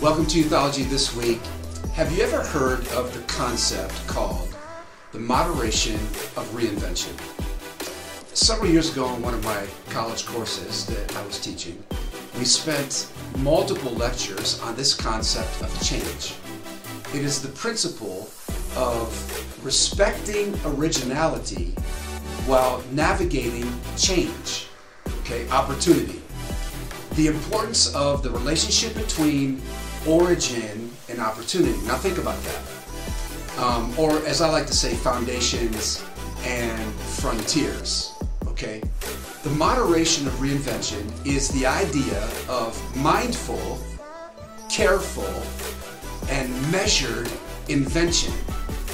Welcome to Youthology This Week. Have you ever heard of the concept called the moderation of reinvention? Several years ago in one of my college courses that I was teaching, we spent multiple lectures on this concept of change. It is the principle of respecting originality while navigating change, okay, opportunity. The importance of the relationship between origin and opportunity. Now think about that. Um, or as I like to say, foundations and frontiers. Okay? The moderation of reinvention is the idea of mindful, careful, and measured invention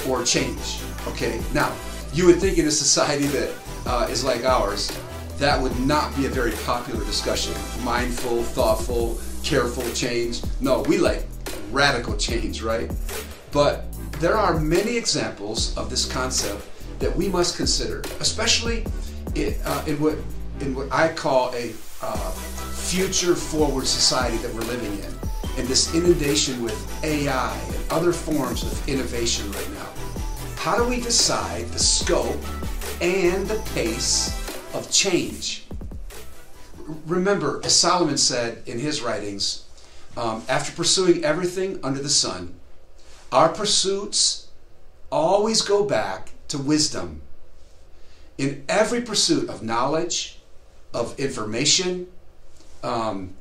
or change. Okay? Now, you would think in a society that uh, is like ours, that would not be a very popular discussion. Mindful, thoughtful, careful change. No, we like radical change, right? But there are many examples of this concept that we must consider, especially in, uh, in what in what I call a uh, future forward society that we're living in, and this inundation with AI and other forms of innovation right now. How do we decide the scope and the pace of change? Remember, as Solomon said in his writings, um, after pursuing everything under the sun, our pursuits always go back to wisdom. In every pursuit of knowledge, of information, um,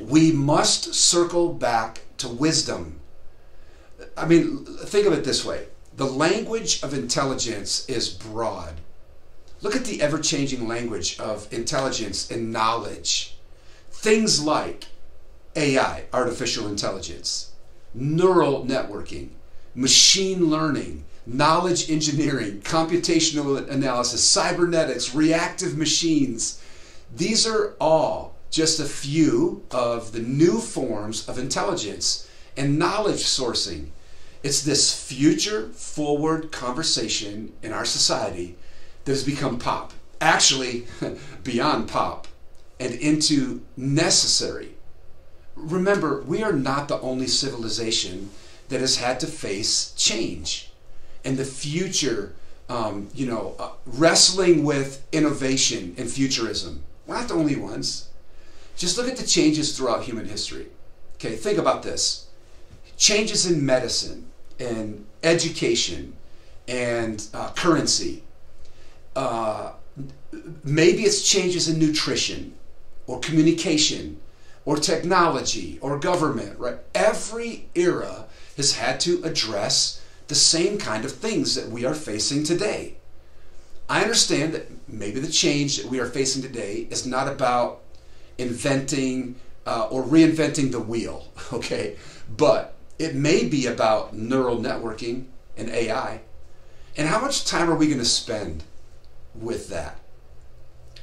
we must circle back to wisdom. I mean, think of it this way the language of intelligence is broad. Look at the ever changing language of intelligence and knowledge. Things like AI, artificial intelligence, neural networking, machine learning, knowledge engineering, computational analysis, cybernetics, reactive machines. These are all just a few of the new forms of intelligence and knowledge sourcing. It's this future forward conversation in our society has become pop. Actually, beyond pop and into necessary. Remember, we are not the only civilization that has had to face change. And the future, um, you know, uh, wrestling with innovation and futurism. We're not the only ones. Just look at the changes throughout human history. Okay, think about this changes in medicine and education and uh, currency uh, maybe it's changes in nutrition or communication or technology or government, right? Every era has had to address the same kind of things that we are facing today. I understand that maybe the change that we are facing today is not about inventing uh, or reinventing the wheel, okay? But it may be about neural networking and AI. And how much time are we going to spend with that,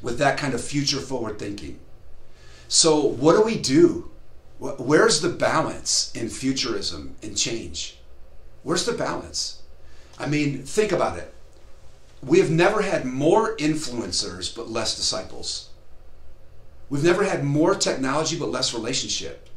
with that kind of future forward thinking. So, what do we do? Where's the balance in futurism and change? Where's the balance? I mean, think about it. We have never had more influencers but less disciples. We've never had more technology but less relationship.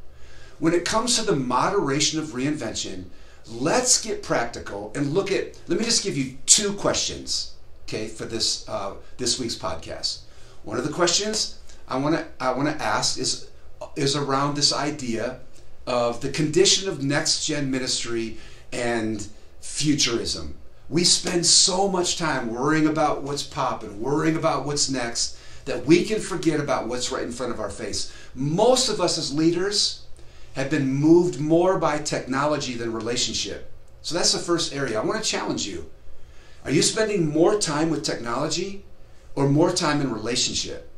When it comes to the moderation of reinvention, let's get practical and look at, let me just give you two questions okay, for this uh, this week's podcast. One of the questions I want to I want to ask is is around this idea of the condition of next gen ministry and futurism. We spend so much time worrying about what's popping, worrying about what's next, that we can forget about what's right in front of our face. Most of us as leaders have been moved more by technology than relationship. So that's the first area. I want to challenge you. Are you spending more time with technology or more time in relationship?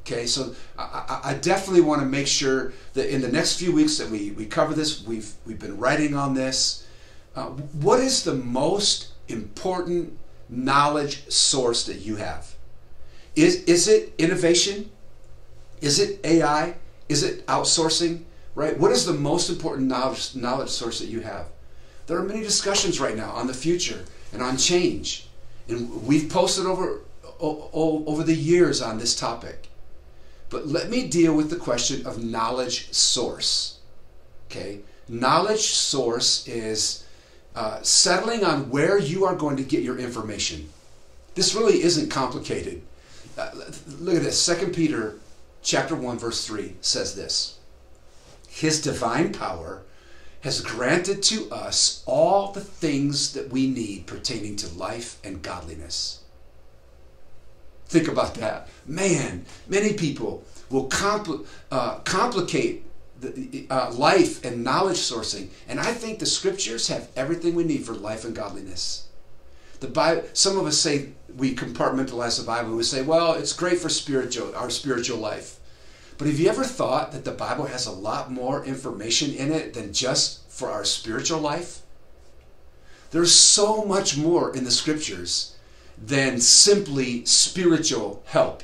Okay, so I, I, definitely want to make sure that in the next few weeks that we, we cover this, we've, we've been writing on this. Uh, what is the most important knowledge source that you have? Is, is it innovation? Is it AI? Is it outsourcing? Right? What is the most important knowledge, knowledge source that you have? There are many discussions right now on the future and on change. And we've posted over, over the years on this topic. But let me deal with the question of knowledge source. Okay? Knowledge source is uh, settling on where you are going to get your information. This really isn't complicated. Uh, look at this. 2 Peter chapter 1 verse 3 says this. His divine power has granted to us all the things that we need pertaining to life and godliness. Think about that. Man, many people will compl- uh, complicate the, uh, life and knowledge sourcing. And I think the scriptures have everything we need for life and godliness. The Bible, some of us say we compartmentalize the Bible. We say, well, it's great for spiritual, our spiritual life. But have you ever thought that the Bible has a lot more information in it than just for our spiritual life? There's so much more in the scriptures than simply spiritual help.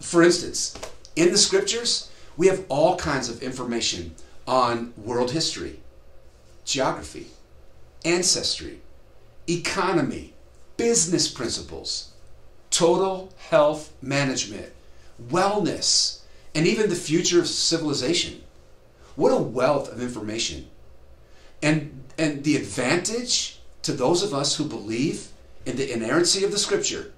For instance, in the scriptures, we have all kinds of information on world history, geography, ancestry, economy, business principles, total health management, wellness, and even the future of civilization. What a wealth of information. And, and the advantage to those of us who believe in the inerrancy of the scripture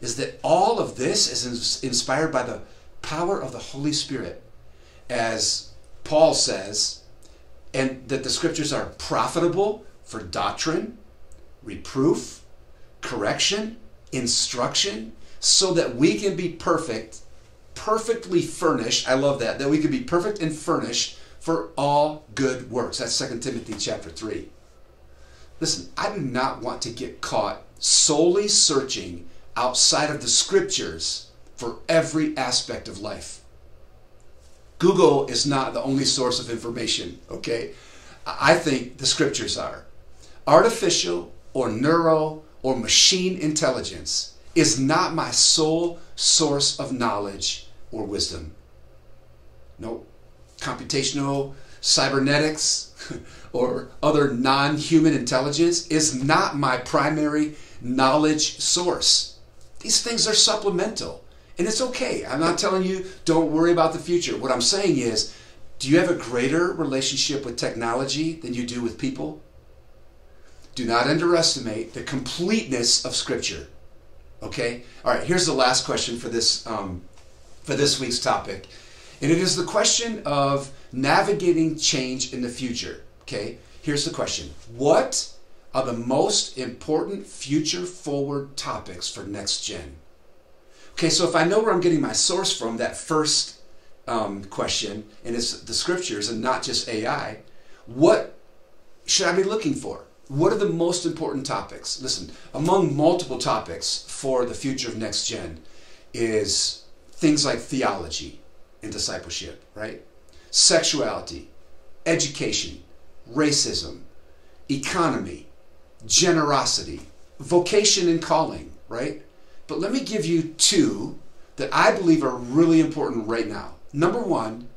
is that all of this is inspired by the power of the Holy Spirit as Paul says, and that the scriptures are profitable for doctrine, reproof, correction, instruction, so that we can be perfect, perfectly furnished. I love that, that we could be perfect and furnished for all good works. That's 2 Timothy chapter 3. Listen, I do not want to get caught solely searching outside of the scriptures for every aspect of life. Google is not the only source of information, okay? I think the scriptures are. Artificial or neuro or machine intelligence is not my sole source of knowledge or wisdom. No, computational cybernetics or other non human intelligence is not my primary knowledge source. These things are supplemental. And it's okay. I'm not telling you don't worry about the future. What I'm saying is, do you have a greater relationship with technology than you do with people? Do not underestimate the completeness of Scripture. Okay. All right. Here's the last question for this um, for this week's topic, and it is the question of navigating change in the future. Okay. Here's the question: What are the most important future forward topics for next gen? Okay, so if I know where I'm getting my source from, that first um, question, and it's the scriptures and not just AI, what should I be looking for? What are the most important topics? Listen, among multiple topics for the future of next gen is things like theology and discipleship, right? Sexuality, education, racism, economy, generosity, vocation and calling, right? But let me give you two that I believe are really important right now. Number one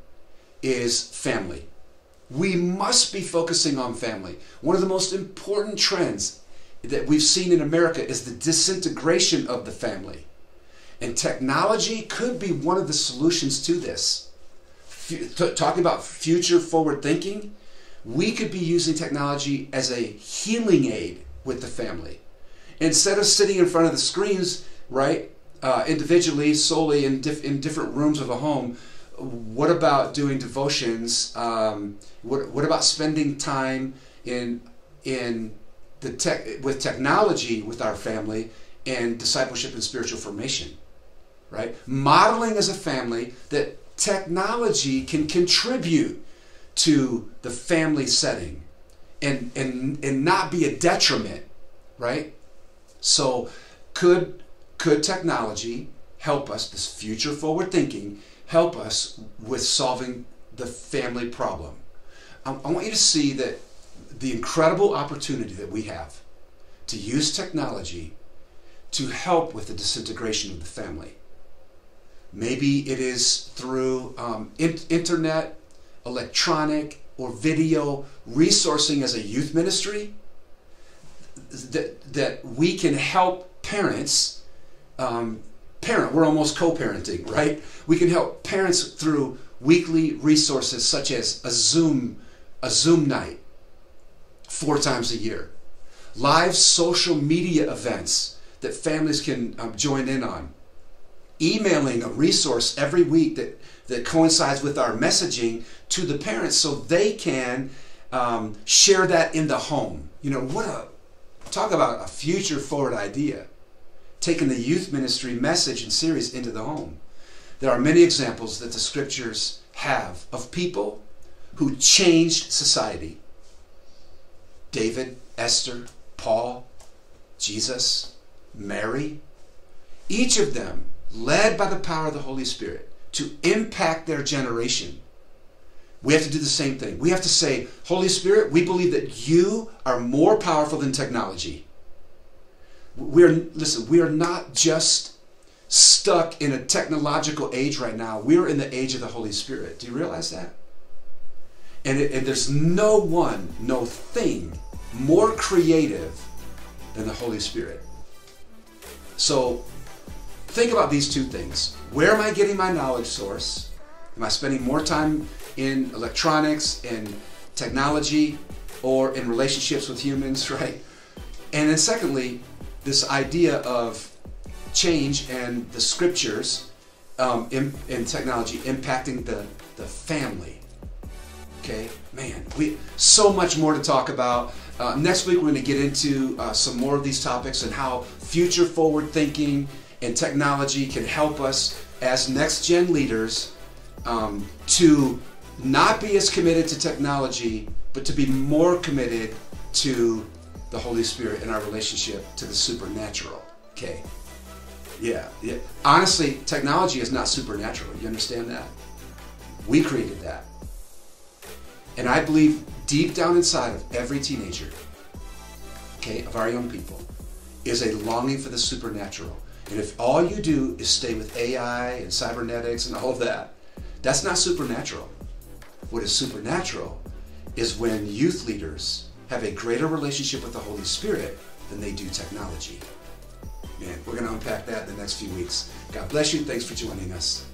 is family. We must be focusing on family. One of the most important trends that we've seen in America is the disintegration of the family. And technology could be one of the solutions to this. Talking about future forward thinking, we could be using technology as a healing aid with the family. Instead of sitting in front of the screens right? Uh, individually, solely in, dif- in different rooms of a home. What about doing devotions? Um, what, what about spending time in in the tech with technology with our family and discipleship and spiritual formation? Right, modeling as a family that technology can contribute to the family setting and and and not be a detriment, right? So could could technology help us, this future forward thinking, help us with solving the family problem? I, I want you to see that the incredible opportunity that we have to use technology to help with the disintegration of the family. Maybe it is through um, in- internet, electronic, or video resourcing as a youth ministry that, that we can help parents um, parent. We're almost co-parenting, right? We can help parents through weekly resources such as a Zoom a Zoom night four times a year, live social media events that families can um, join in on, emailing a resource every week that, that coincides with our messaging to the parents so they can um, share that in the home. You know, what a talk about a future forward idea. Taking the youth ministry message and series into the home. There are many examples that the scriptures have of people who changed society. David, Esther, Paul, Jesus, Mary, each of them led by the power of the Holy Spirit to impact their generation. We have to do the same thing. We have to say, Holy Spirit, we believe that you are more powerful than technology. We're listen, we are not just stuck in a technological age right now. We're in the age of the Holy Spirit. Do you realize that? And, it, and there's no one, no thing more creative than the Holy Spirit. So think about these two things. Where am I getting my knowledge source? Am I spending more time in electronics and technology or in relationships with humans, right? And then secondly, this idea of change and the scriptures um, in, in technology impacting the, the family. Okay, man, we so much more to talk about. Uh, next week, we're going to get into uh, some more of these topics and how future forward thinking and technology can help us as next gen leaders um, to not be as committed to technology, but to be more committed to the Holy Spirit and our relationship to the supernatural. Okay. Yeah, yeah. Honestly, technology is not supernatural. You understand that? We created that. And I believe deep down inside of every teenager, okay, of our young people, is a longing for the supernatural. And if all you do is stay with AI and cybernetics and all of that, that's not supernatural. What is supernatural is when youth leaders have a greater relationship with the Holy Spirit than they do technology. Man, we're going to unpack that in the next few weeks. God bless you. Thanks for joining us.